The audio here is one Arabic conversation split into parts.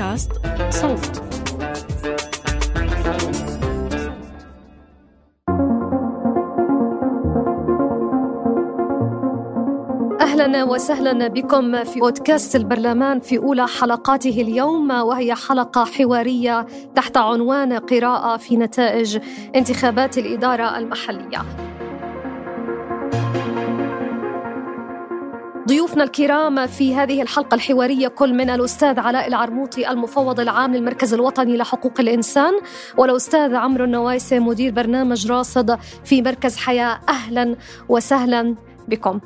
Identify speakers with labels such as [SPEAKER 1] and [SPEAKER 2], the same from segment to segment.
[SPEAKER 1] بودكاست صوت أهلا وسهلا بكم في بودكاست البرلمان في أولى حلقاته اليوم وهي حلقة حوارية تحت عنوان قراءة في نتائج انتخابات الإدارة المحلية. ضيوفنا الكرام في هذه الحلقة الحوارية كل من الأستاذ علاء العرموطي المفوض العام للمركز الوطني لحقوق الإنسان والأستاذ عمرو النوايسي مدير برنامج راصد في مركز حياة. أهلا وسهلا. بكم.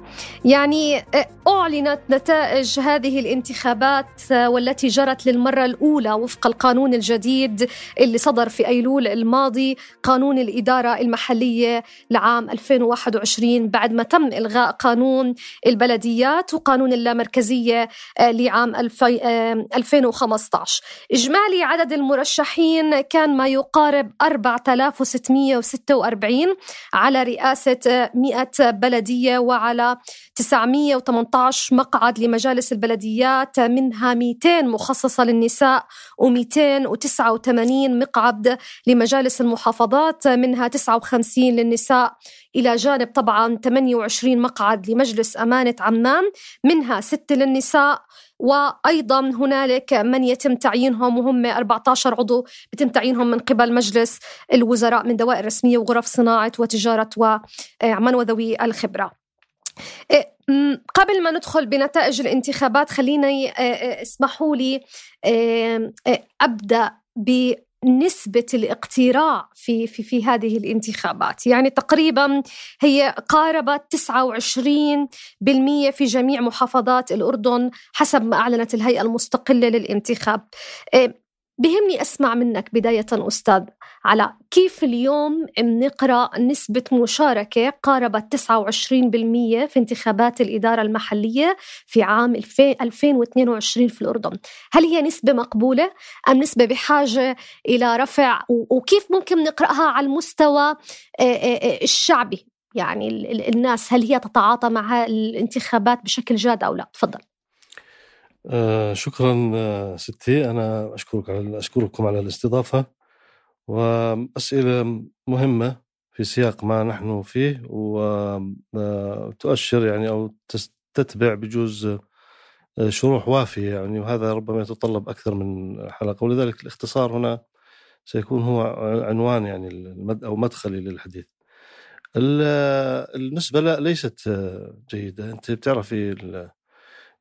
[SPEAKER 1] يعني أعلنت نتائج هذه الانتخابات والتي جرت للمرة الأولى وفق القانون الجديد اللي صدر في أيلول الماضي قانون الإدارة المحلية لعام 2021 بعد ما تم إلغاء قانون البلديات وقانون اللامركزية لعام 2015 إجمالي عدد المرشحين كان ما يقارب 4646 على رئاسة 100 بلدية وعلى 918 مقعد لمجالس البلديات منها 200 مخصصة للنساء و289 مقعد لمجالس المحافظات منها 59 للنساء إلى جانب طبعا 28 مقعد لمجلس أمانة عمان منها 6 للنساء وأيضا هنالك من يتم تعيينهم وهم 14 عضو بيتم تعيينهم من قبل مجلس الوزراء من دوائر رسمية وغرف صناعة وتجارة ومن وذوي الخبرة. قبل ما ندخل بنتائج الانتخابات خليني اسمحوا لي أبدأ بنسبة الاقتراع في في في هذه الانتخابات، يعني تقريبا هي قاربت 29% في جميع محافظات الأردن حسب ما أعلنت الهيئة المستقلة للانتخاب. بهمني أسمع منك بداية أستاذ. على كيف اليوم بنقرأ نسبة مشاركة قاربت 29% في انتخابات الإدارة المحلية في عام 2022 في الأردن؟ هل هي نسبة مقبولة أم نسبة بحاجة إلى رفع؟ وكيف ممكن نقرأها على المستوى الشعبي؟ يعني الناس هل هي تتعاطى مع الانتخابات بشكل جاد أو لا؟ تفضل.
[SPEAKER 2] آه شكرا آه ستي. أنا أشكرك على أشكركم على الاستضافة. وأسئلة مهمة في سياق ما نحن فيه وتؤشر يعني أو تتبع بجوز شروح وافية يعني. وهذا ربما يتطلب أكثر من حلقة. ولذلك الاختصار هنا سيكون هو عنوان يعني المد أو مدخلي للحديث. النسبة لا ليست جيدة. أنت بتعرفي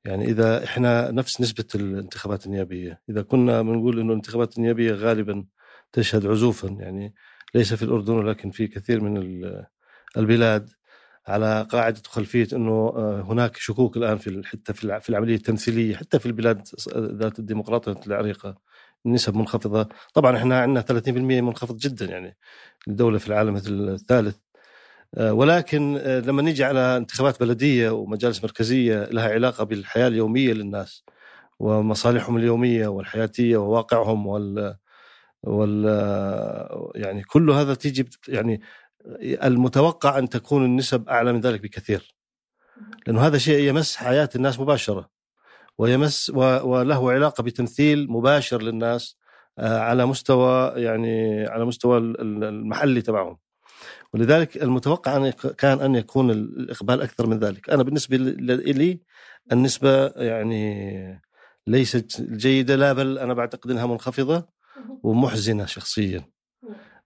[SPEAKER 2] يعني إذا إحنا نفس نسبة الانتخابات النيابية إذا كنا بنقول إنه الانتخابات النيابية غالبا تشهد عزوفا يعني ليس في الأردن ولكن في كثير من البلاد على قاعدة وخلفيه إنه هناك شكوك الآن في حتى في العملية التمثيلية حتى في البلاد ذات الديمقراطية العريقة النسب منخفضة. طبعا إحنا عندنا 30% منخفض جدا يعني الدولة في العالم الثالث ولكن لما نيجي على انتخابات بلدية ومجالس مركزية لها علاقة بالحياة اليومية للناس ومصالحهم اليومية والحياتية وواقعهم وال وال يعني كل هذا تيجي يعني المتوقع أن تكون النسب أعلى من ذلك بكثير. لأنه هذا شيء يمس حياة الناس مباشرة ويمس وله علاقة بتمثيل مباشر للناس على مستوى يعني على مستوى المحلي تبعهم. ولذلك المتوقع أن كان أن يكون الإقبال أكثر من ذلك. أنا بالنسبة لي النسبة يعني ليست جيدة لا بل أنا بعتقد أنها منخفضة ومحزنة شخصيا.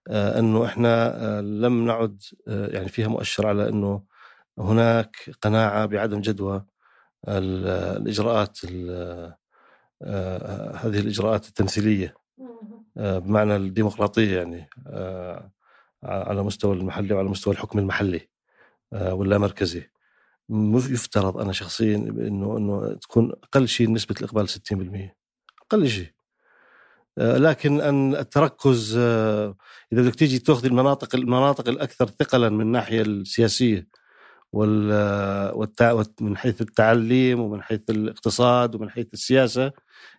[SPEAKER 2] آه أنه إحنا آه لم نعد آه يعني فيها مؤشر على أنه هناك قناعة بعدم جدوى الإجراءات هذه الإجراءات التمثيلية. بمعنى الديمقراطية يعني. على مستوى المحلي وعلى مستوى الحكم المحلي ولا مركزي. يفترض أنا شخصيا إنه إنه تكون أقل شيء نسبة الإقبال 60% أقل شيء. لكن أن التركز إذا بدك تيجي تأخذ المناطق المناطق الأكثر ثقلا من الناحية السياسية وال من حيث التعليم ومن حيث الاقتصاد ومن حيث السياسة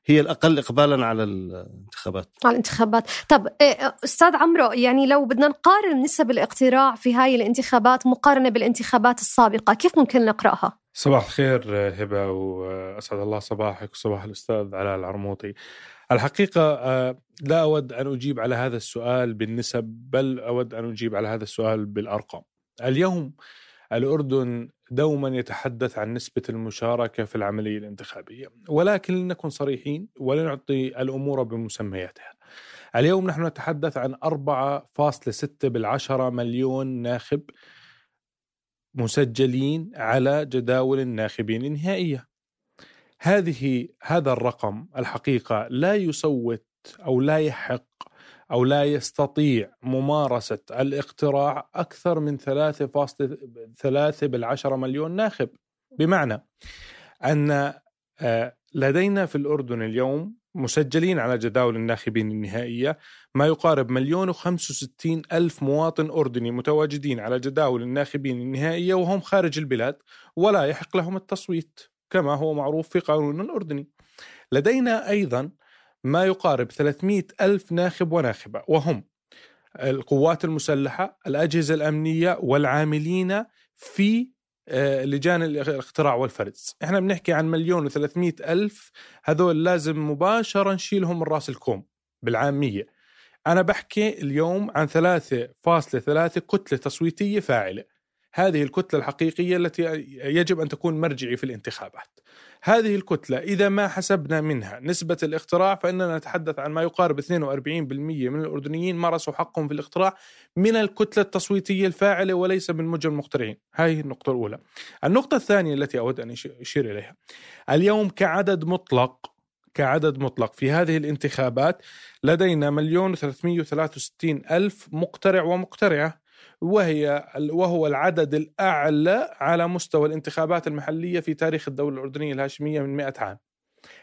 [SPEAKER 2] هي الأقل اقبالا على الانتخابات.
[SPEAKER 1] على الانتخابات. طب إيه، أستاذ عمرو يعني لو بدنا نقارن نسب الاقتراع في هاي الانتخابات مقارنة بالانتخابات السابقة كيف ممكن نقرأها؟
[SPEAKER 3] صباح الخير هبة وأسعد الله صباحك وصباح الأستاذ علاء العرموطي. الحقيقة آه، لا أود أن أجيب على هذا السؤال بالنسب بل أود أن أجيب على هذا السؤال بالأرقام. اليوم الأردن دوما يتحدث عن نسبة المشاركة في العملية الانتخابية ولكن لنكن صريحين ولنعطي الأمور بمسمياتها. اليوم نحن نتحدث عن 4.6 بالعشرة مليون ناخب مسجلين على جداول الناخبين النهائية. هذه هذا الرقم الحقيقة لا يصوت أو لا يحق أو لا يستطيع ممارسة الاقتراع أكثر من 3.3 بالعشرة مليون ناخب. بمعنى أن آه، لدينا في الأردن اليوم مسجلين على جداول الناخبين النهائية ما يقارب مليون وخمس وستين ألف مواطن أردني متواجدين على جداول الناخبين النهائية وهم خارج البلاد ولا يحق لهم التصويت كما هو معروف في قانون الأردني. لدينا أيضا ما يقارب 300 ألف ناخب وناخبة وهم القوات المسلحة الأجهزة الأمنية والعاملين في آه، لجان الاختراع والفرز. إحنا بنحكي عن مليون وثلاثمائة ألف هذول لازم مباشرة نشيلهم من رأس الكوم بالعامية. أنا بحكي اليوم عن 3.3 كتلة تصويتية فاعلة. هذه الكتلة الحقيقية التي يجب أن تكون مرجعي في الانتخابات. هذه الكتلة إذا ما حسبنا منها نسبة الاقتراع فإننا نتحدث عن ما يقارب 42% من الأردنيين مارسوا حقهم في الاقتراع من الكتلة التصويتية الفاعلة وليس من مجمل المقترعين هذه النقطة الأولى. النقطة الثانية التي أود أن أشير إليها. اليوم كعدد مطلق كعدد مطلق في هذه الانتخابات لدينا مليون وستين ألف مقترع ومقترعة. وهي وهو العدد الأعلى على مستوى الانتخابات المحلية في تاريخ الدولة الأردنية الهاشمية من 100 عام.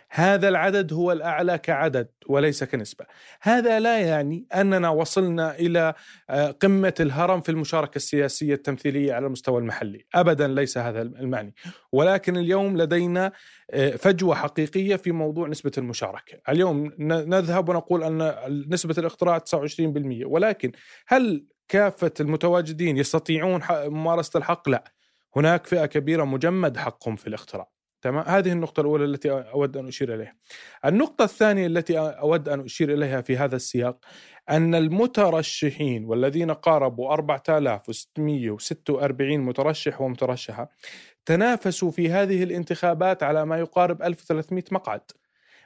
[SPEAKER 3] هذا العدد هو الأعلى كعدد وليس كنسبة. هذا لا يعني أننا وصلنا إلى آه، قمة الهرم في المشاركة السياسية التمثيلية على المستوى المحلي. أبدا ليس هذا المعني. ولكن اليوم لدينا آه، فجوة حقيقية في موضوع نسبة المشاركة. اليوم نذهب ونقول أن نسبة الاقتراع 29% ولكن هل كافة المتواجدين يستطيعون ممارسة الحق لا. هناك فئة كبيرة مجمد حقهم في الاختراع تمام؟ هذه النقطة الأولى التي أود أن أشير إليها. النقطة الثانية التي أود أن أشير إليها في هذا السياق أن المترشحين والذين قاربوا 4646 مترشح ومترشحة تنافسوا في هذه الانتخابات على ما يقارب 1300 مقعد.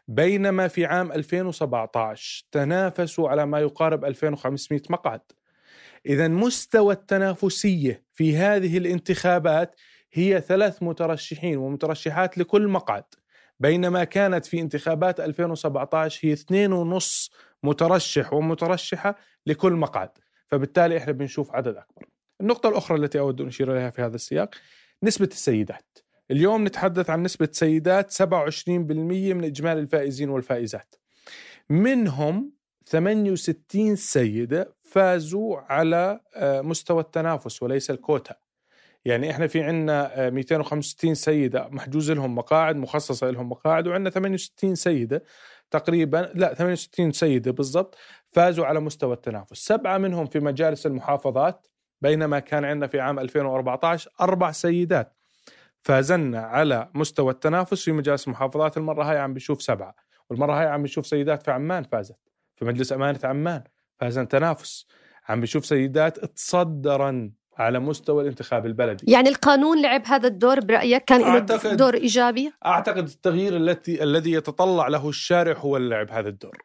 [SPEAKER 3] بينما في عام 2017 تنافسوا على ما يقارب 2500 مقعد. إذا مستوى التنافسية في هذه الانتخابات هي ثلاث مترشحين ومترشحات لكل مقعد بينما كانت في انتخابات 2017 هي اثنين ونص مترشح ومترشحة لكل مقعد فبالتالي إحنا بنشوف عدد أكبر. النقطة الأخرى التي أود أن أشير إليها في هذا السياق نسبة السيدات. اليوم نتحدث عن نسبة سيدات 27% من إجمالي الفائزين والفائزات. منهم 68 سيدة فازوا على آه، مستوى التنافس وليس الكوتا. يعني إحنا في عندنا 265 سيدة محجوز لهم مقاعد مخصصة لهم مقاعد وعندنا 68 سيدة تقريبا لا 68 سيدة بالضبط فازوا على مستوى التنافس. سبعة منهم في مجالس المحافظات بينما كان عندنا في عام 2014 أربع سيدات فازنا على مستوى التنافس في مجالس المحافظات. المرة هاي عم بنشوف سبعة والمرة هاي عم بنشوف سيدات في عمان فازت. في مجلس أمانة عمان فازن تنافس. عم بشوف سيدات تصدرا على مستوى الانتخاب البلدي.
[SPEAKER 1] يعني القانون لعب هذا الدور برأيك؟ كان له دور إيجابي؟
[SPEAKER 3] أعتقد التغيير التي الذي يتطلع له الشارع هو اللي لعب هذا الدور.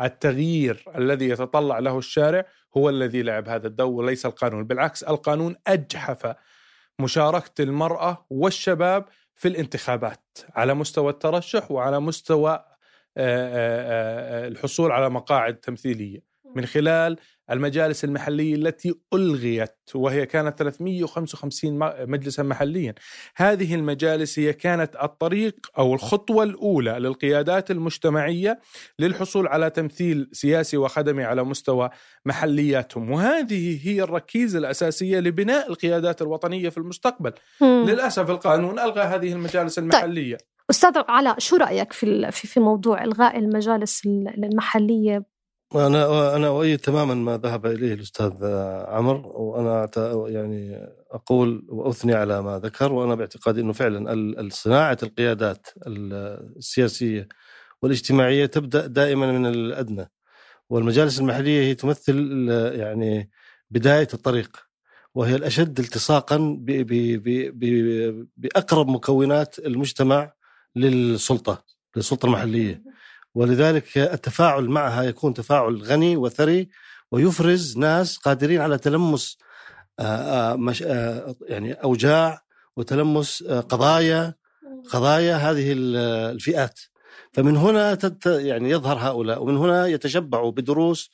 [SPEAKER 3] التغيير الذي يتطلع له الشارع هو الذي لعب هذا الدور وليس القانون. بالعكس القانون أجحف مشاركة المرأة والشباب في الانتخابات على مستوى الترشح وعلى مستوى الحصول على مقاعد تمثيلية. من خلال المجالس المحلية التي ألغيت وهي كانت 355 مجلسا محليا. هذه المجالس هي كانت الطريق أو الخطوة الأولى للقيادات المجتمعية للحصول على تمثيل سياسي وخدمي على مستوى محلياتهم. وهذه هي الركيزة الأساسية لبناء القيادات الوطنية في المستقبل.
[SPEAKER 1] مم.
[SPEAKER 3] للأسف القانون ألغى هذه المجالس المحلية.
[SPEAKER 1] أستاذ علاء شو رأيك في في موضوع إلغاء المجالس ال- المحلية؟
[SPEAKER 2] أنا أنا أؤيد تماما ما ذهب إليه الأستاذ عمر وأنا يعني أقول وأثني على ما ذكر وأنا باعتقادي إنه فعلا صناعة القيادات السياسية والاجتماعية تبدأ دائما من الأدنى والمجالس المحلية هي تمثل يعني بداية الطريق وهي الأشد التصاقا ب- ب- بأقرب مكونات المجتمع للسلطة للسلطة المحلية. ولذلك التفاعل معها يكون تفاعل غني وثري ويفرز ناس قادرين على تلمس آه، آه، آه، يعني أوجاع وتلمس قضايا قضايا هذه ال- الفئات. فمن هنا يعني يظهر هؤلاء ومن هنا يتشبعوا بدروس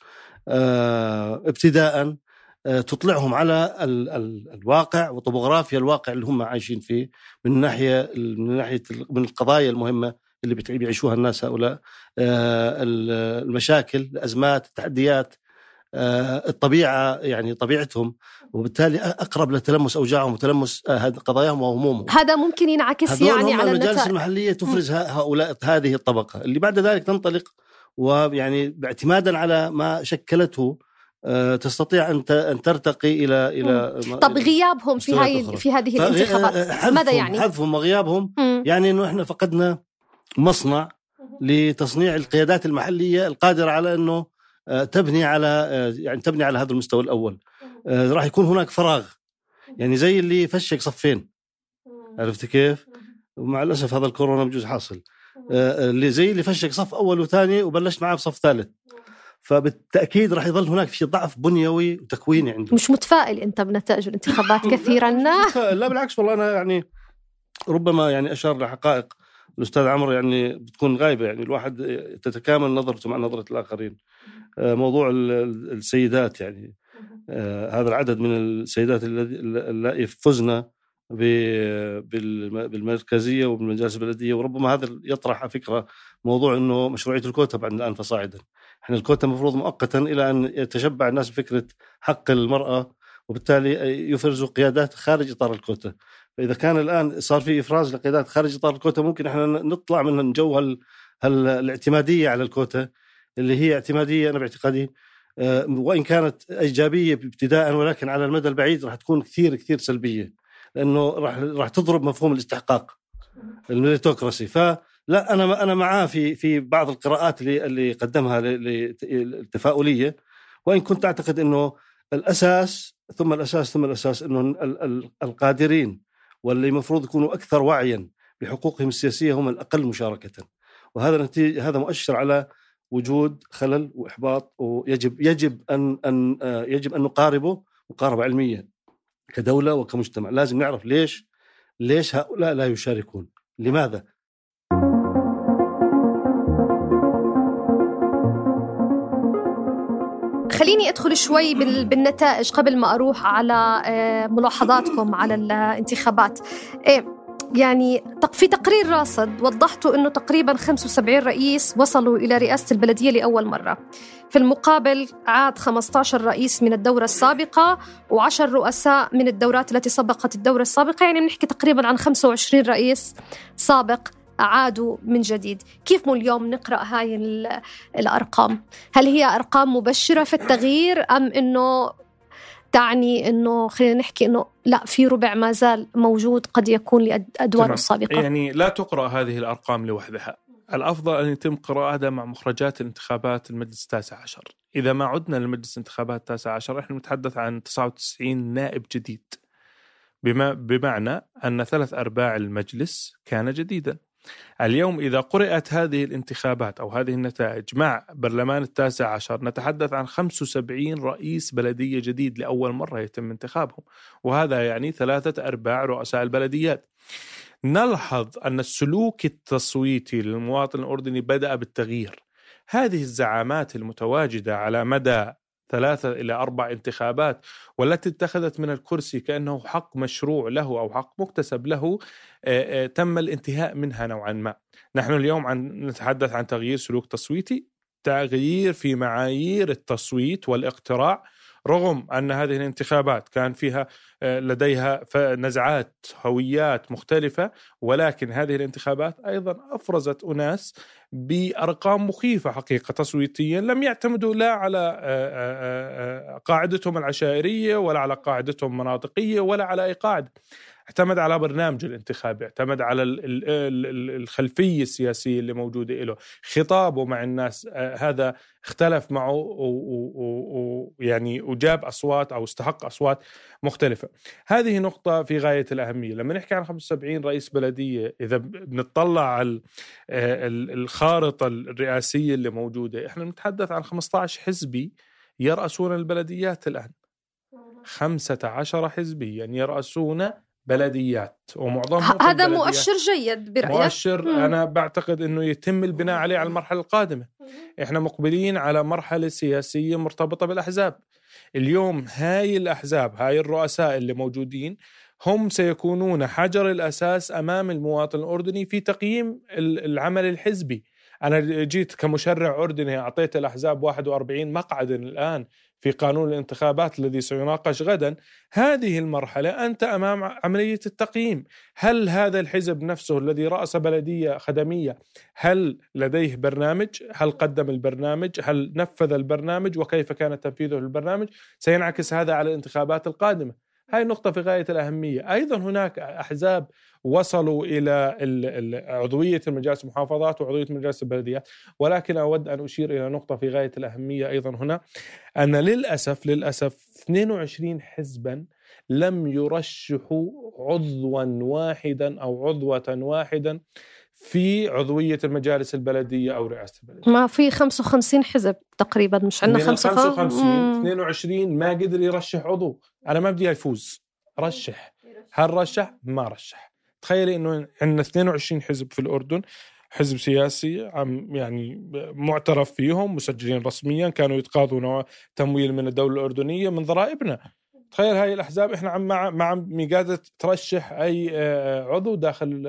[SPEAKER 2] ابتداء تطلعهم على ال ال الواقع وطبوغرافيا الواقع اللي هم عايشين فيه من ناحية من ناحية من القضايا المهمة اللي بتع- بيعيشوها الناس هؤلاء آه، ال- المشاكل الأزمات التحديات آه، الطبيعة يعني طبيعتهم وبالتالي أقرب لتلمس أوجاعهم وتلمس آه، قضاياهم وهمومهم.
[SPEAKER 1] هذا ممكن ينعكس يعني على
[SPEAKER 2] المجالس
[SPEAKER 1] النتائج
[SPEAKER 2] المحلية تفرز هؤلاء هذه الطبقة اللي بعد ذلك تنطلق ويعني باعتمادا على ما شكلته آه، تستطيع أن أن ترتقي إلى إلى
[SPEAKER 1] طب غيابهم في هاي. في هذه الانتخابات
[SPEAKER 2] آه،
[SPEAKER 1] ماذا يعني؟
[SPEAKER 2] حذفهم وغيابهم
[SPEAKER 1] مم.
[SPEAKER 2] يعني إنه إحنا فقدنا مصنع لتصنيع القيادات المحلية القادرة على إنه آه، تبني على آه، يعني تبني على هذا المستوى الأول آه، راح يكون هناك فراغ يعني زي اللي فشك صفين عرفت كيف؟ ومع الأسف هذا الكورونا بجوز حاصل آه، اللي زي اللي فشك صف أول وثاني وبلشت معاه بصف ثالث فبالتأكيد راح يظل هناك في ضعف بنيوي وتكويني عنده
[SPEAKER 1] مش متفائل أنت بنتائج الانتخابات كثيرا. لا
[SPEAKER 2] لا بالعكس والله أنا يعني ربما يعني أشار لحقائق الأستاذ عمرو يعني بتكون غايبة يعني الواحد تتكامل نظرته مع نظرة الآخرين. آه، موضوع ال- ال- السيدات يعني. آه، هذا العدد من السيدات الذي اللائي فزنا بالمركزية وبالمجالس البلدية وربما هذا يطرح فكرة موضوع إنه مشروعية الكوتا بعد الآن فصاعدا. إحنا الكوتا المفروض مؤقتا إلى أن يتشبع الناس بفكرة حق المرأة وبالتالي يفرزوا قيادات خارج إطار الكوتا فإذا كان الآن صار في إفراز لقيادات خارج إطار الكوتا ممكن إحنا نطلع من جو هال هال الاعتمادية على الكوتا اللي هي اعتمادية أنا باعتقادي آه، وإن كانت إيجابية ابتداء ولكن على المدى البعيد راح تكون كثير كثير سلبية لأنه راح راح تضرب مفهوم الاستحقاق الميريتوكراسي فلا أنا أنا معاه في في بعض القراءات اللي اللي قدمها ل- ل- التفاؤلية. وإن كنت أعتقد إنه الأساس ثم الأساس ثم الأساس إنه ال- ال- القادرين واللي المفروض يكونوا أكثر وعيا بحقوقهم السياسية هم الأقل مشاركة. وهذا نتيجة هذا مؤشر على وجود خلل وإحباط ويجب يجب أن أن آه، يجب أن نقاربه مقاربة علمية كدولة وكمجتمع. لازم نعرف ليش ليش هؤلاء لا يشاركون. لماذا؟
[SPEAKER 1] خليني أدخل شوي بال- بالنتائج قبل ما أروح على آه، ملاحظاتكم على الانتخابات. آه، يعني في تقرير راصد وضحتوا إنه تقريبا 75 رئيس وصلوا إلى رئاسة البلدية لأول مرة. في المقابل عاد 15 رئيس من الدورة السابقة و10 رؤساء من الدورات التي سبقت الدورة السابقة. يعني بنحكي تقريبا عن 25 رئيس سابق. عادوا من جديد. كيف مو اليوم نقرأ هاي ال- الأرقام؟ هل هي أرقام مبشرة في التغيير أم إنه تعني إنه خلينا نحكي إنه لا في ربع ما زال موجود قد يكون لادواره. السابقة؟
[SPEAKER 3] يعني لا تقرأ هذه الأرقام لوحدها. الأفضل أن يتم قراءتها مع مخرجات الانتخابات المجلس التاسع عشر. إذا ما عدنا للمجلس الانتخابات التاسع عشر إحنا نتحدث عن 99 نائب جديد. بما بمعنى أن ثلاث أرباع المجلس كان جديدا. اليوم إذا قرأت هذه الانتخابات أو هذه النتائج مع برلمان التاسع عشر نتحدث عن 75 رئيس بلدية جديد لأول مرة يتم انتخابهم وهذا يعني ثلاثة أرباع رؤساء البلديات. نلحظ أن السلوك التصويتي للمواطن الأردني بدأ بالتغيير. هذه الزعامات المتواجدة على مدى ثلاثة إلى أربع انتخابات والتي اتخذت من الكرسي كأنه حق مشروع له أو حق مكتسب له تم الانتهاء منها نوعا ما. نحن اليوم عن نتحدث عن تغيير سلوك تصويتي تغيير في معايير التصويت والإقتراع رغم أن هذه الانتخابات كان فيها آه، لديها نزعات هويات مختلفة ولكن هذه الانتخابات أيضا أفرزت أناس بأرقام مخيفة حقيقة تصويتيا لم يعتمدوا لا على آه، آه، قاعدتهم العشائرية ولا على قاعدتهم المناطقية ولا على أي قاعدة. اعتمد على برنامجه الانتخابي اعتمد على الخلفية السياسية اللي موجودة له خطابه مع الناس آه، هذا اختلف معه ويعني وجاب أصوات أو استحق أصوات مختلفة. هذه نقطة في غاية الأهمية. لما نحكي عن 75 رئيس بلدية إذا بنطلع على آه، الخارطة الرئاسية اللي موجودة إحنا بنتحدث عن 15 حزبي يرأسون البلديات الآن. 15 حزبيا يرأسون بلديات ومعظمهم
[SPEAKER 1] هذا مؤشر جيد برأيك؟
[SPEAKER 3] مؤشر مم. أنا بعتقد أنه يتم البناء عليه على المرحلة القادمة. إحنا مقبلين على مرحلة سياسية مرتبطة بالأحزاب. اليوم هاي الأحزاب هاي الرؤساء اللي موجودين هم سيكونون حجر الأساس أمام المواطن الأردني في تقييم العمل الحزبي. أنا جيت كمشرع أردني أعطيت الأحزاب 41 مقعدا الآن. في قانون الانتخابات الذي سيناقش غدا هذه المرحلة أنت أمام عملية التقييم. هل هذا الحزب نفسه الذي رأس بلدية خدمية هل لديه برنامج؟ هل قدم البرنامج؟ هل نفذ البرنامج؟ وكيف كان تنفيذه للبرنامج سينعكس هذا على الانتخابات القادمة. هاي نقطة في غاية الأهمية. أيضا هناك أحزاب وصلوا إلى عضوية المجالس المحافظات وعضوية مجالس البلديات. ولكن أود أن أشير إلى نقطة في غاية الأهمية أيضا هنا. أن للأسف للأسف 22 حزبا لم يرشحوا عضوا واحدا أو عضوة واحدا في عضوية المجالس البلدية أو رئاسة البلدية؟
[SPEAKER 1] ما في 55 حزب تقريبا مش عندنا
[SPEAKER 3] 55 22 ما قدر يرشح عضو. أنا ما بدي يفوز رشح. هل رشح؟ ما رشح. تخيلي إنه عندنا 22 حزب في الأردن حزب سياسي عم يعني معترف فيهم مسجلين رسميا كانوا يتقاضوا تمويل من الدولة الأردنية من ضرائبنا. تخيل هاي الأحزاب إحنا عم ما عم قاعدة ترشح أي آه، عضو داخل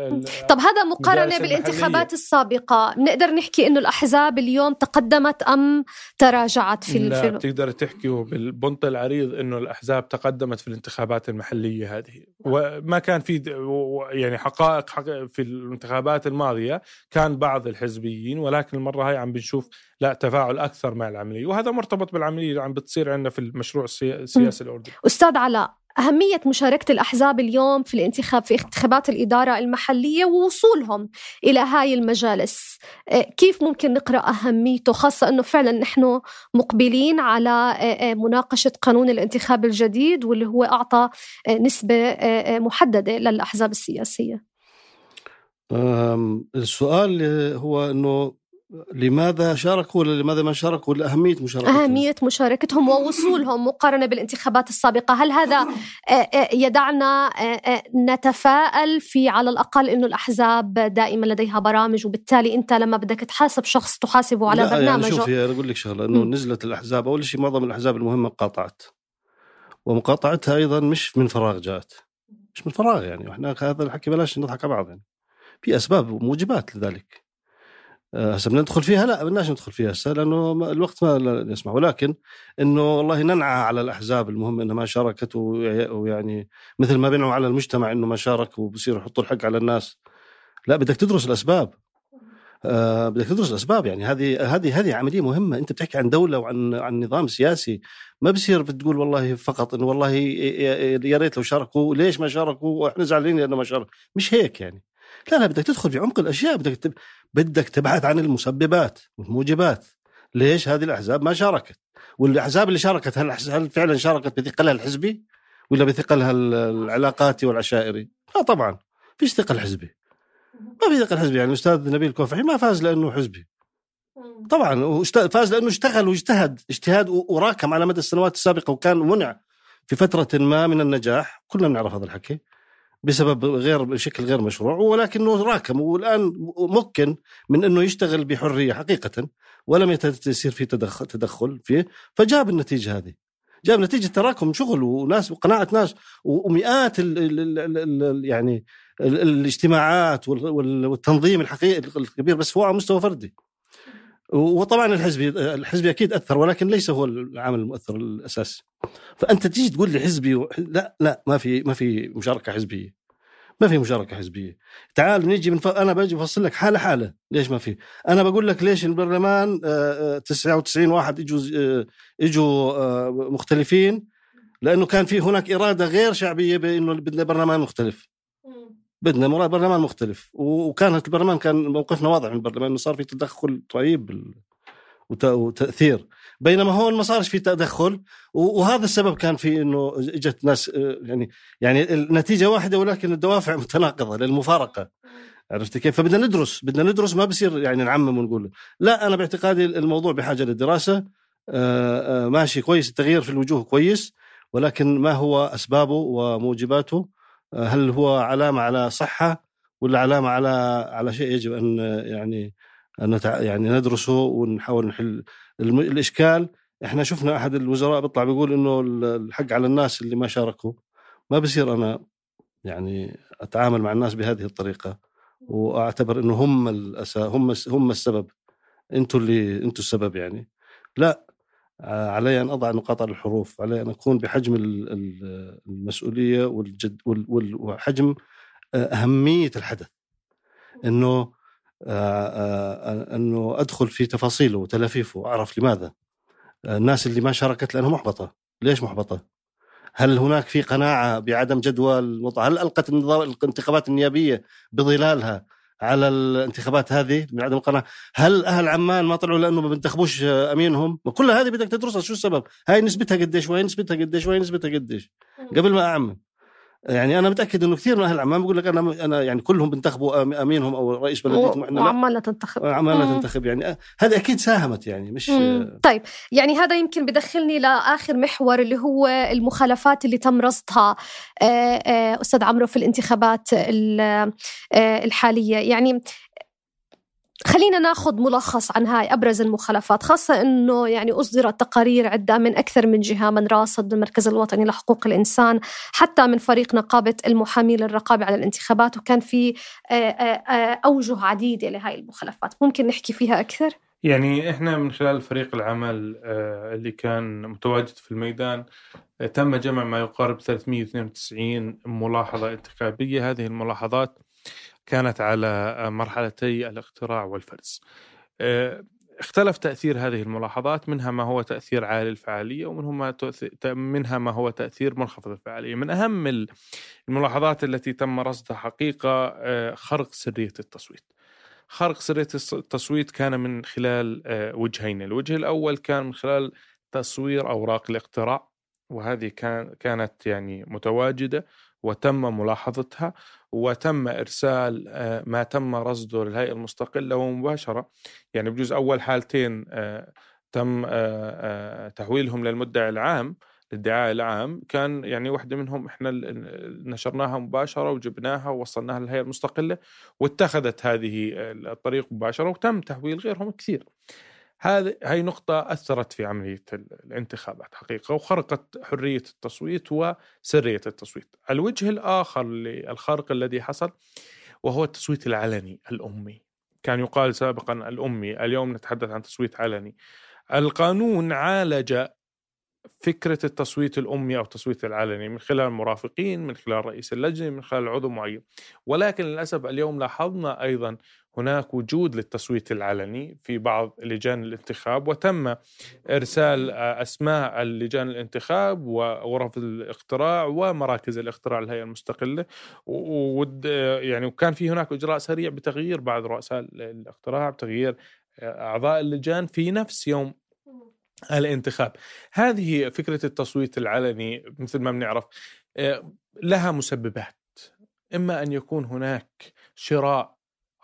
[SPEAKER 1] طب هذا مقارنة بالانتخابات السابقة بنقدر نحكي إنه الأحزاب اليوم تقدمت أم تراجعت في
[SPEAKER 3] لا الفيلم. بتقدر تحكي بالبنط العريض إنه الأحزاب تقدمت في الانتخابات المحلية هذه وما كان في يعني حقائق في الانتخابات الماضية كان بعض الحزبيين ولكن المرة هاي عم بنشوف لا تفاعل أكثر مع العملية. وهذا مرتبط بالعملية اللي عم بتصير عندنا في المشروع السياسي الأردني.
[SPEAKER 1] أستاذ علاء أهمية مشاركة الأحزاب اليوم في الانتخاب في انتخابات الإدارة المحلية ووصولهم إلى هاي المجالس. آه، كيف ممكن نقرأ أهميته؟ خاصة أنه فعلا نحن مقبلين على آه، آه، مناقشة قانون الانتخاب الجديد واللي هو أعطى نسبة محددة للأحزاب السياسية.
[SPEAKER 2] السؤال هو أنه لماذا شاركوا ولا لماذا ما شاركوا؟ ولا أهمية مشاركتهم.
[SPEAKER 1] أهمية مشاركتهم ووصولهم مقارنة بالانتخابات السابقة. هل هذا آه، آه، يدعنا آه، نتفائل في على الأقل أنه الأحزاب دائما لديها برامج وبالتالي أنت لما بدك تحاسب شخص تحاسبه على برنامجه يعني
[SPEAKER 2] شوفي أنا أقول لك شغلة أنه نزلت الأحزاب أول شيء معظم الأحزاب المهمة قاطعت ومقاطعتها أيضا مش من فراغ جاءت مش من فراغ يعني إحنا هذا الحكي بلاش نضحك على بعض يعني. في أسباب وموجبات لذلك. هسه بدنا ندخل فيها؟ لا بدناش ندخل فيها هسه لأنه الوقت ما يسمح ولكن إنه والله ننعى على الأحزاب المهم إنها ما شاركت ويعني مثل ما بينعوا على المجتمع إنه ما شارك وبصير يحطوا الحق على الناس. لا بدك تدرس الأسباب. آه بدك تدرس الأسباب. يعني هذه هذه هذه عملية مهمة. أنت بتحكي عن دولة وعن عن نظام سياسي. ما بصير بتقول والله فقط إنه والله يا ريت لو شاركوا. ليش ما شاركوا؟ وإحنا زعلانين لأنه ما شاركوا مش هيك يعني. لا لا بدك تدخل في عمق الأشياء بدك بدك تبحث عن المسببات والموجبات. ليش هذه الأحزاب ما شاركت؟ والأحزاب اللي شاركت هل, هل فعلا شاركت بثقلها الحزبي ولا بثقلها العلاقاتي والعشائري؟ لا طبعا. فيش ثقل حزبي. ما في ثقل حزبي يعني الاستاذ نبيل كوفحي ما فاز لأنه حزبي. طبعا فاز لأنه اشتغل واجتهد اجتهاد وراكم على مدى السنوات السابقة وكان منع في فترة ما من النجاح. كلنا بنعرف هذا الحكي. بسبب غير بشكل غير مشروع ولكنه راكم والآن ممكن من أنه يشتغل بحرية حقيقة ولم يصير في تدخل تدخل فيه فجاب النتيجة هذه. جاب نتيجة تراكم شغل وناس وقناعة ناس ومئات ال ال ال ال ال يعني ال الاجتماعات وال- وال- والتنظيم الحقيقي الكبير بس هو على مستوى فردي. وطبعا الحزبي الحزبي أكيد أثر ولكن ليس هو العامل المؤثر الاساسي فأنت تيجي تقول لي حزبي و... لا لا ما في ما في مشاركة حزبية. ما في مشاركة حزبية. تعال نيجي من ف... أنا باجي بفصل لك حالة حالة. ليش ما في؟ أنا بقول لك ليش البرلمان آه، آه، 99 واحد إجوا آه، إجوا آه، مختلفين؟ لأنه كان في هناك إرادة غير شعبية بأنه بدنا برلمان مختلف. بدنا برلمان مختلف. وكانت البرلمان كان موقفنا واضح من البرلمان إنه صار في تدخل رهيب وتأثير. بينما هون ما صارش في تدخل وهذا السبب كان في إنه إجت ناس آه، يعني يعني النتيجة واحدة ولكن الدوافع متناقضة للمفارقة. عرفت كيف؟ فبدنا ندرس بدنا ندرس ما بصير يعني نعمم ونقول لا أنا باعتقادي الموضوع بحاجة للدراسة آه، آه، ماشي كويس التغيير في الوجوه كويس ولكن ما هو أسبابه وموجباته؟ هل هو علامة على صحة ولا علامة على على شيء يجب أن يعني أن يعني ندرسه ونحاول نحل الإشكال؟ إحنا شفنا أحد الوزراء بيطلع بيقول إنه الحق على الناس اللي ما شاركوا. ما بصير أنا يعني أتعامل مع الناس بهذه الطريقة. وأعتبر إنه هم الأسا هم هم السبب. أنتوا اللي أنتوا السبب يعني. لا علي أن أضع نقاط على الحروف علي أن أكون بحجم ال- ال- المسؤولية والجد وال- وال- وحجم آه، أهمية الحدث. إنه آه، آه، إنه أدخل في تفاصيله وتلافيفه وأعرف لماذا. آه، الناس اللي ما شاركت لأنها محبطة. ليش محبطة؟ هل هناك في قناعة بعدم جدوى هل ألقت الانتخابات النيابية بظلالها على الانتخابات هذه من عدم القناعة. هل أهل عمان ما طلعوا لأنه ما بنتخبوش آه، أمينهم؟ كل هذه بدك تدرسها شو السبب؟ هاي نسبتها قديش؟ وهي نسبتها قديش؟ وهي نسبتها قديش؟ قبل ما أعمم. يعني أنا متأكد إنه كثير من أهل عمان بقول لك أنا أنا يعني كلهم بنتخبوا أم- أمينهم أو رئيس بلديتهم إحنا لا.
[SPEAKER 1] وعمالة تنتخب.
[SPEAKER 2] عمالنا
[SPEAKER 1] مم.
[SPEAKER 2] تنتخب يعني. آه، هذه أكيد ساهمت يعني مش
[SPEAKER 1] مم. طيب يعني هذا يمكن بدخلني لآخر محور اللي هو المخالفات اللي تم رصدها آه، آه، أستاذ عمرو في الانتخابات ال- آه، الحالية. يعني خلينا ناخذ ملخص عن هاي أبرز المخالفات خاصة إنه يعني أصدرت تقارير عدة من أكثر من جهة من راصد المركز الوطني لحقوق الإنسان حتى من فريق نقابة المحامين للرقابة على الانتخابات وكان في آه، آه، آه، أوجه عديده لهاي المخالفات. ممكن نحكي فيها أكثر؟
[SPEAKER 3] يعني إحنا من خلال فريق العمل اللي كان متواجد في الميدان تم جمع ما يقارب 392 ملاحظة انتخابية. هذه الملاحظات كانت على مرحلتي الاقتراع والفرز. آه، اختلف تأثير هذه الملاحظات منها ما هو تأثير عالي الفعالية ومنها ما منها ما هو تأثير منخفض الفعالية. من أهم ال- الملاحظات التي تم رصدها حقيقة آه، خرق سرية التصويت. خرق سرية التصويت كان من خلال آه، وجهين. الوجه الأول كان من خلال تصوير أوراق الاقتراع وهذه كان كانت يعني متواجدة. وتم ملاحظتها وتم إرسال آه، ما تم رصده للهيئة المستقلة ومباشرة. يعني بجوز أول حالتين آه، تم آه، تحويلهم للمدعي العام للدعاء العام كان يعني واحدة منهم إحنا نشرناها مباشرة وجبناها ووصلناها للهيئة المستقلة واتخذت هذه الطريق مباشرة وتم تحويل غيرهم كثير. هذه هي نقطة أثرت في عملية ال- الانتخابات حقيقة وخرقت حرية التصويت وسرية التصويت. الوجه الآخر للخرق الذي حصل وهو التصويت العلني الأمي كان يقال سابقا الأمي اليوم نتحدث عن تصويت علني. القانون عالج فكرة التصويت الأمي أو التصويت العلني من خلال المرافقين من خلال رئيس اللجنة من خلال عضو معين. ولكن للأسف اليوم لاحظنا أيضا هناك وجود للتصويت العلني في بعض لجان الانتخاب وتم إرسال أسماء اللجان الانتخاب وغرف الاقتراع ومراكز الاقتراع للهيئة المستقلة. يعني وكان في هناك إجراء سريع بتغيير بعض رؤساء الاقتراع بتغيير أعضاء اللجان. في نفس يوم الانتخاب. هذه فكرة التصويت العلني مثل ما بنعرف آه، لها مسببات. إما أن يكون هناك شراء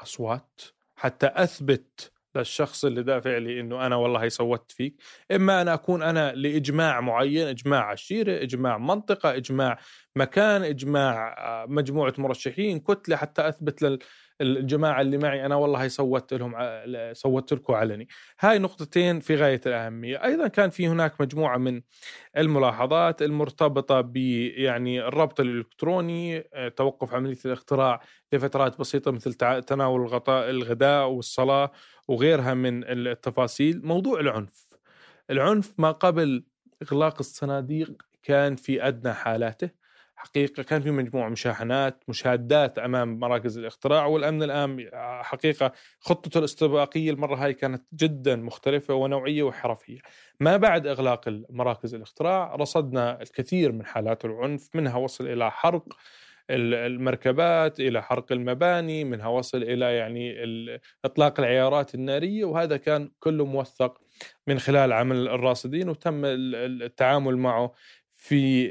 [SPEAKER 3] أصوات حتى أثبت للشخص اللي دافع لي إنه أنا والله صوتت فيك، إما أن أكون أنا لإجماع معين، إجماع عشيرة، إجماع منطقة، إجماع مكان إجماع آه، مجموعة مرشحين كتلة حتى أثبت لل الجماعة اللي معي أنا والله سوت لهم سوت لكم علني. هاي نقطتين في غاية الأهمية. أيضا كان في هناك مجموعة من الملاحظات المرتبطة ب يعني الربط الإلكتروني آه، توقف عملية الاختراع لفترات بسيطة مثل تناول الغطاء الغداء والصلاة وغيرها من التفاصيل. موضوع العنف. العنف ما قبل إغلاق الصناديق كان في أدنى حالاته. حقيقة كان في مجموعة مشاحنات مشادات أمام مراكز الاختراع والأمن الآن حقيقة خطته الاستباقية المرة هاي كانت جدا مختلفة ونوعية وحرفية. ما بعد إغلاق مراكز الاختراع رصدنا الكثير من حالات العنف منها وصل إلى حرق المركبات إلى حرق المباني منها وصل إلى يعني إطلاق العيارات النارية وهذا كان كله موثق من خلال عمل الراصدين وتم التعامل معه في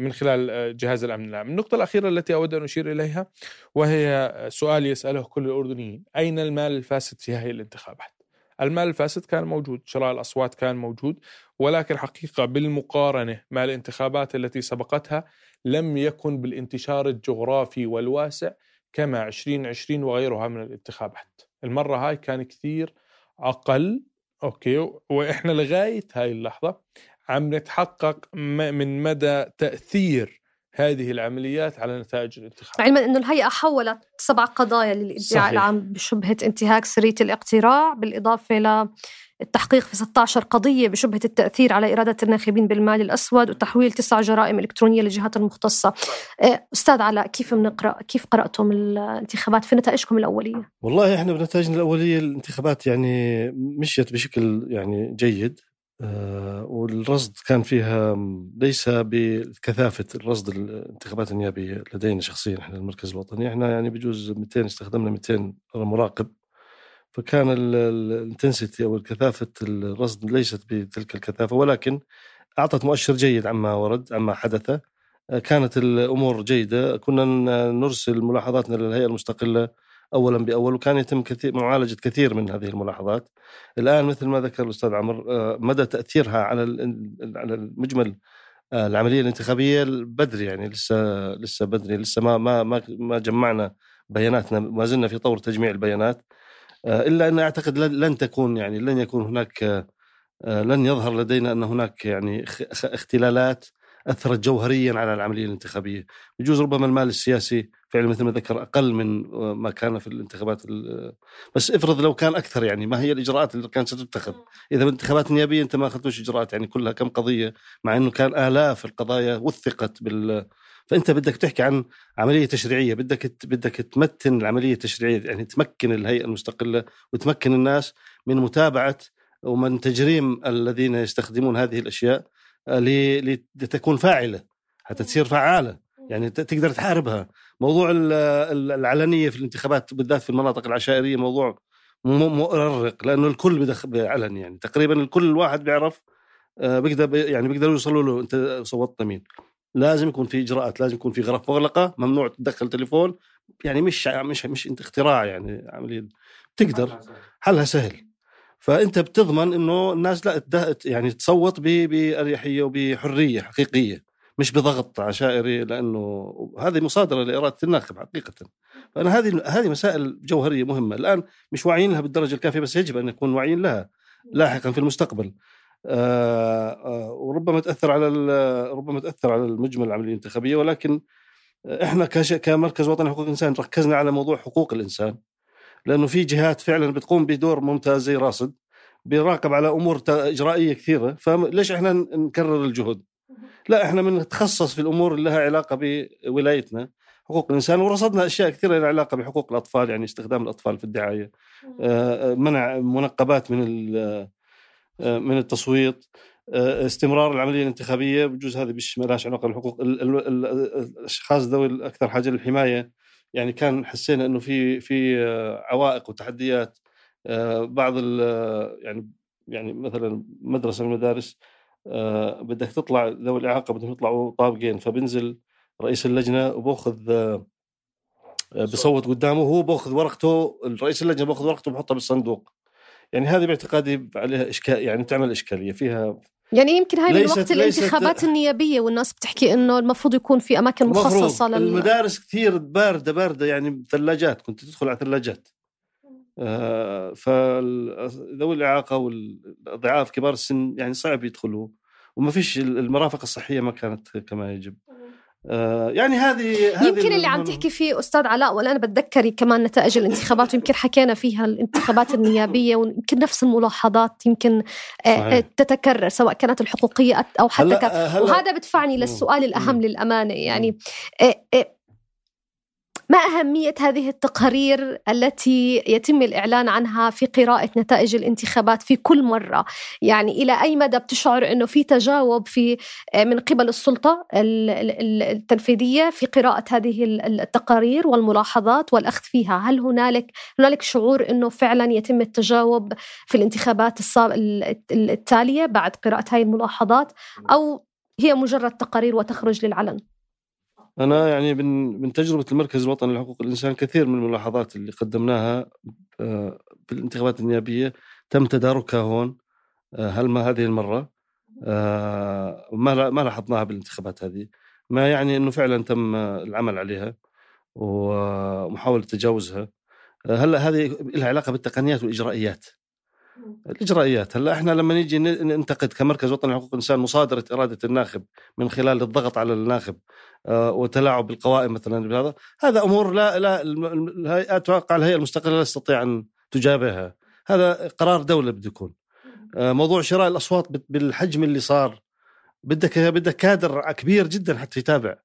[SPEAKER 3] من خلال جهاز الأمن العام. النقطة الأخيرة التي أود أن أشير إليها وهي سؤال يسأله كل الأردنيين، أين المال الفاسد في هذه الانتخابات؟ المال الفاسد كان موجود، شراء الأصوات كان موجود، ولكن حقيقة بالمقارنة مع الانتخابات التي سبقتها لم يكن بالانتشار الجغرافي والواسع كما 2020 وغيرها من الانتخابات. المرة هاي كان كثير أقل أوكي وإحنا لغاية هاي اللحظة عم نتحقق من مدى تأثير هذه العمليات على نتائج الانتخاب
[SPEAKER 1] علما إنه الهيئة حولت سبع قضايا للادعاء العام بشبهة انتهاك سرية الاقتراع بالإضافة ل التحقيق في 16 قضية بشبهة التأثير على إرادة الناخبين بالمال الأسود وتحويل تسع جرائم إلكترونية للجهات المختصة. إيه، أستاذ علاء كيف بنقرأ كيف قرأتم الانتخابات؟ في نتائجكم الأولية.
[SPEAKER 2] والله إحنا بنتائجنا الأولية الانتخابات يعني مشيت بشكل يعني جيد. آه، والرصد كان فيها ليس بكثافة الرصد الانتخابات النيابية لدينا شخصيا إحنا المركز الوطني إحنا يعني بجوز 200 استخدمنا 200 مراقب. فكان الانتنسيتي أو الكثافة الرصد ليست بتلك الكثافة ولكن أعطت مؤشر جيد عما ورد عما حدث. كانت الأمور جيدة كنا نرسل ملاحظاتنا للهيئة المستقلة اولا بأول وكان يتم كثير معالجة كثير من هذه الملاحظات. الآن مثل ما ذكر الأستاذ عمر آه، مدى تأثيرها على على المجمل آه، العملية الانتخابية بدري يعني لسه لسه بدري لسه ما ما ما, جمعنا بياناتنا ما زلنا في طور تجميع البيانات آه، إلا أن أعتقد لن تكون يعني لن يكون هناك لن يظهر لدينا أن هناك يعني اختلالات أثرت جوهريا على العملية الانتخابية، يجوز ربما المال السياسي فعلا مثل ما ذكر أقل من ما كان في الانتخابات بس افرض لو كان أكثر يعني ما هي الإجراءات اللي كانت ستتخذ؟ إذا بالانتخابات النيابية أنت ما أخذتوش إجراءات يعني كلها كم قضية مع إنه كان آلاف القضايا وثقت بال فأنت بدك تحكي عن عملية تشريعية بدك بدك تمتن العملية التشريعية يعني تمكن الهيئة المستقلة وتمكن الناس من متابعة ومن تجريم الذين يستخدمون هذه الأشياء لتكون فاعلة حتى تصير فعالة. يعني تقدر تحاربها. موضوع العلنية في الانتخابات بالذات في المناطق العشائرية موضوع مؤرق لأنه الكل بدخ بعلن يعني. تقريبا الكل واحد بيعرف آه، بيقدر يعني بيقدروا يوصلوا له. أنت صوتت مين لازم يكون في إجراءات لازم يكون في غرف مغلقة ممنوع تدخل تليفون. يعني مش مش مش انت اختراع يعني عملية. تقدر. حلها سهل؟ فأنت بتضمن إنه الناس لا يعني تصوت بأريحية وبحرية حقيقية مش بضغط عشائري لأنه هذه مصادرة لإرادة الناخب حقيقة. فأنا هذه هذه مسائل جوهرية مهمة. الآن مش واعيين لها بالدرجة الكافية بس يجب أن نكون واعيين لها لاحقا في المستقبل. آه آه وربما تأثر على ربما تأثر على المجمل العملية الانتخابية ولكن إحنا كمركز وطني حقوق الإنسان ركزنا على موضوع حقوق الإنسان. لأنه في جهات فعلا بتقوم بدور ممتاز زي راصد بيراقب على أمور إجرائية كثيرة فليش إحنا نكرر الجهد؟ لا إحنا بنتخصص في الأمور اللي لها علاقة بولايتنا حقوق الإنسان ورصدنا أشياء كثيرة لها علاقة بحقوق الأطفال يعني استخدام الأطفال في الدعاية آه، منع منقبات من آه، من التصويت آه، استمرار العملية الانتخابية بجوز هذه مش علاقة بالحقوق الأشخاص ذوي الأكثر حاجة للحماية. يعني كان حسينا إنه في في عوائق وتحديات بعض يعني يعني مثلا مدرسة من المدارس آه، بدك تطلع ذوي الإعاقة بدهم يطلعوا طابقين فبنزل رئيس اللجنة وبأخذ آه، بصوت قدامه وهو بأخذ ورقته رئيس اللجنة بأخذ ورقته وبحطها بالصندوق. يعني هذه باعتقادي عليها اشكال يعني تعمل إشكالية فيها
[SPEAKER 1] يعني يمكن هاي من وقت الانتخابات النيابية والناس بتحكي إنه المفروض يكون في أماكن
[SPEAKER 2] مخصصة
[SPEAKER 1] لل
[SPEAKER 2] المدارس كثير بارده باردة يعني ثلاجات كنت تدخل على ثلاجات آه فذوي الإعاقة والضعاف كبار السن يعني صعب يدخلوا. وما فيش المرافق الصحية ما كانت كما يجب. يعني هذه هذه
[SPEAKER 1] يمكن اللي عم تحكي فيه أستاذ علاء ولا أنا بتذكري كمان نتائج الانتخابات ويمكن حكينا فيها الانتخابات النيابية ويمكن نفس الملاحظات يمكن آه،
[SPEAKER 2] صحيح.
[SPEAKER 1] آه، تتكرر سواء كانت الحقوقية أو حتى
[SPEAKER 2] هلا- هلا-
[SPEAKER 1] وهذا بدفعني للسؤال
[SPEAKER 2] الأهم.
[SPEAKER 1] للأمانة يعني آه، آه، ما أهمية هذه التقارير التي يتم الإعلان عنها في قراءة نتائج الانتخابات في كل مرة؟ يعني إلى أي مدى بتشعر أنه في تجاوب في آه، من قبل السلطة ال- ال- التنفيذية في قراءة هذه ال- التقارير والملاحظات والأخذ فيها؟ هل هنالك هنالك شعور أنه فعلا يتم التجاوب في الانتخابات التالية بعد قراءة هذه الملاحظات؟ أو هي مجرد تقارير وتخرج للعلن؟
[SPEAKER 2] أنا يعني من تجربة المركز الوطني لحقوق الإنسان كثير من الملاحظات اللي قدمناها آه، بالانتخابات النيابية تم تداركها هون آه، هل ما هذه المرة؟ آه، ما ما لاحظناها بالانتخابات هذه. ما يعني إنه فعلا تم العمل عليها ومحاولة تجاوزها. هلا هذه لها علاقة بالتقنيات والإجرائيات؟ الاجرائيات هلا إحنا لما نيجي ننتقد كمركز وطني لحقوق الإنسان مصادرة إرادة الناخب من خلال الضغط على الناخب آه، وتلاعب بالقوائم مثلا بهذا هذا أمور لا لا أتوقع الهيئة المستقلة لا تستطيع أن تجابهها. هذا قرار دولة بده يكون. آه، موضوع شراء الأصوات بالحجم اللي صار بدك بدك كادر كبير جدا حتى يتابع.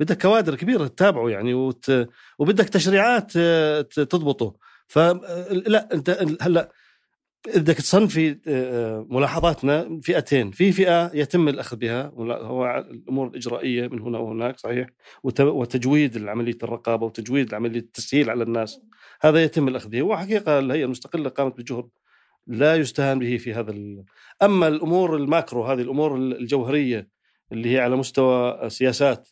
[SPEAKER 2] بدك كوادر كبيرة تتابعه يعني وت... وبدك تشريعات آه، تضبطه. فلا أنت هلا بدك تصنفي آه، ملاحظاتنا فئتين. في فئة يتم الأخذ بها هو الأمور الإجرائية من هنا وهناك صحيح؟ وت- وتجويد عمليه الرقابة وتجويد عمليه التسهيل على الناس. هذا يتم الأخذ به. وحقيقة الهيئة المستقلة قامت بجهد لا يستهان به في هذا ال... أما الأمور الماكرو هذه الأمور الجوهرية اللي هي على مستوى سياسات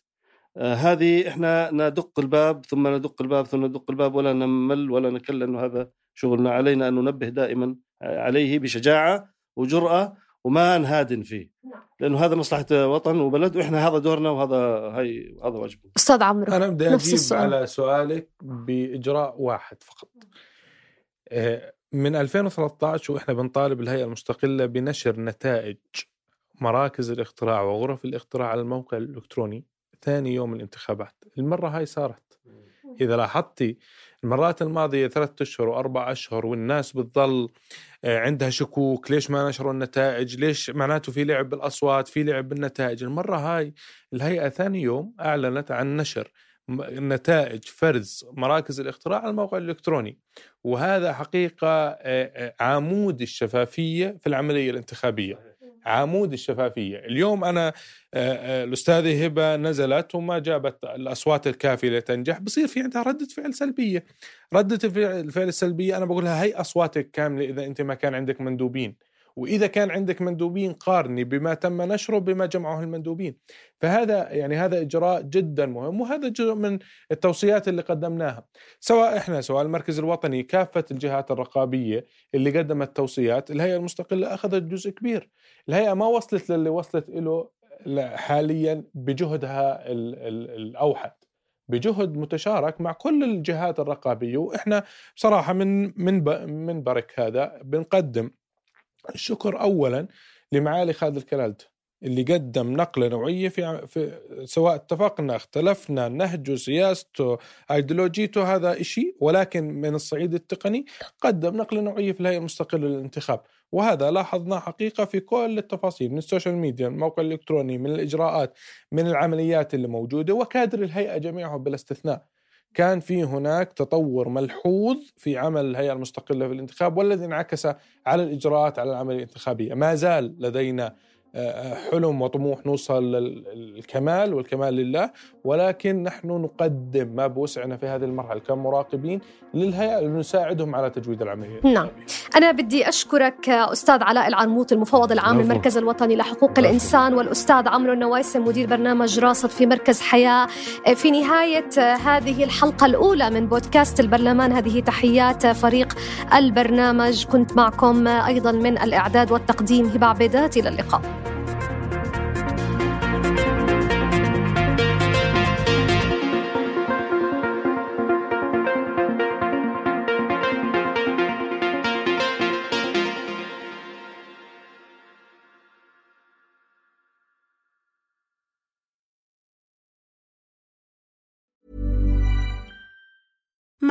[SPEAKER 2] آه، هذه إحنا ندق الباب ثم ندق الباب ثم ندق الباب ولا نمل ولا نكل إنه هذا شغلنا علينا أن ننبه دائما عليه بشجاعة وجرأة وما نهادن فيه. لأنه هذا مصلحة وطن وبلد وإحنا هذا دورنا وهذا هاي هذا واجبنا.
[SPEAKER 1] أستاذ عمرو
[SPEAKER 3] أنا بدي
[SPEAKER 1] نفس
[SPEAKER 3] أجيب
[SPEAKER 1] السؤال.
[SPEAKER 3] على سؤالك بإجراء واحد فقط. آه، من 2013 وإحنا بنطالب الهيئة المستقلة بنشر نتائج مراكز الاقتراع وغرف الاقتراع على الموقع الإلكتروني ثاني يوم الانتخابات. المرة هاي صارت. إذا لاحظتي المرات الماضية ثلاثة أشهر واربع أشهر والناس بتضل آه، عندها شكوك ليش ما نشروا النتائج؟ ليش معناته في لعب بالأصوات في لعب بالنتائج؟ المرة هاي الهيئة ثاني يوم أعلنت عن نشر نتائج فرز مراكز الاقتراع على الموقع الإلكتروني. وهذا حقيقة آه، آه، عمود الشفافية في العملية الانتخابية. عمود الشفافية. اليوم أنا آه، آه، الأستاذة هبة نزلت وما جابت الأصوات الكافية لتنجح بصير في عندها ردة فعل سلبية. ردة الفعل السلبيه أنا بقول لها هي أصواتك كاملة إذا أنت ما كان عندك مندوبين. وإذا كان عندك مندوبين قارني بما تم نشره بما جمعه المندوبين. فهذا يعني هذا إجراء جدا مهم وهذا جزء من التوصيات اللي قدمناها. سواء إحنا سواء المركز الوطني كافة الجهات الرقابية اللي قدمت توصيات الهيئة المستقلة أخذت جزء كبير. الهيئة ما وصلت للي وصلت له حاليا بجهدها ال- ال- الأوحد. بجهد متشارك مع كل الجهات الرقابية وإحنا بصراحة من من ب- منبرك هذا بنقدم. الشكر اولا لمعالي خالد الكلالت اللي قدم نقلة نوعية في, في سواء اتفقنا اختلفنا نهجه سياسته ايديولوجيته هذا شيء ولكن من الصعيد التقني قدم نقلة نوعية في الهيئة المستقلة للانتخاب. وهذا لاحظناه حقيقة في كل التفاصيل من ال social media من الموقع الإلكتروني من الإجراءات من العمليات اللي موجودة وكادر الهيئة جميعهم بلا استثناء كان في هناك تطور ملحوظ في عمل الهيئة المستقلة في الانتخاب والذي انعكس على الإجراءات على العملية الانتخابية. ما زال لدينا حلم وطموح نوصل للكمال والكمال لله ولكن نحن نقدم ما بوسعنا في هذه المرحلة كمراقبين للهيئة لنساعدهم على تجويد العملية.
[SPEAKER 1] نعم. أنا بدي أشكرك أستاذ علاء العنموت المفوض العام. للمركز الوطني لحقوق
[SPEAKER 2] العفو.
[SPEAKER 1] الإنسان والأستاذ عمرو النويسم مدير برنامج راصد في مركز حياة. في نهاية هذه الحلقة الأولى من بودكاست البرلمان هذه تحيات فريق البرنامج. كنت معكم أيضا من الإعداد والتقديم هبة عبيدات. إلى اللقاء.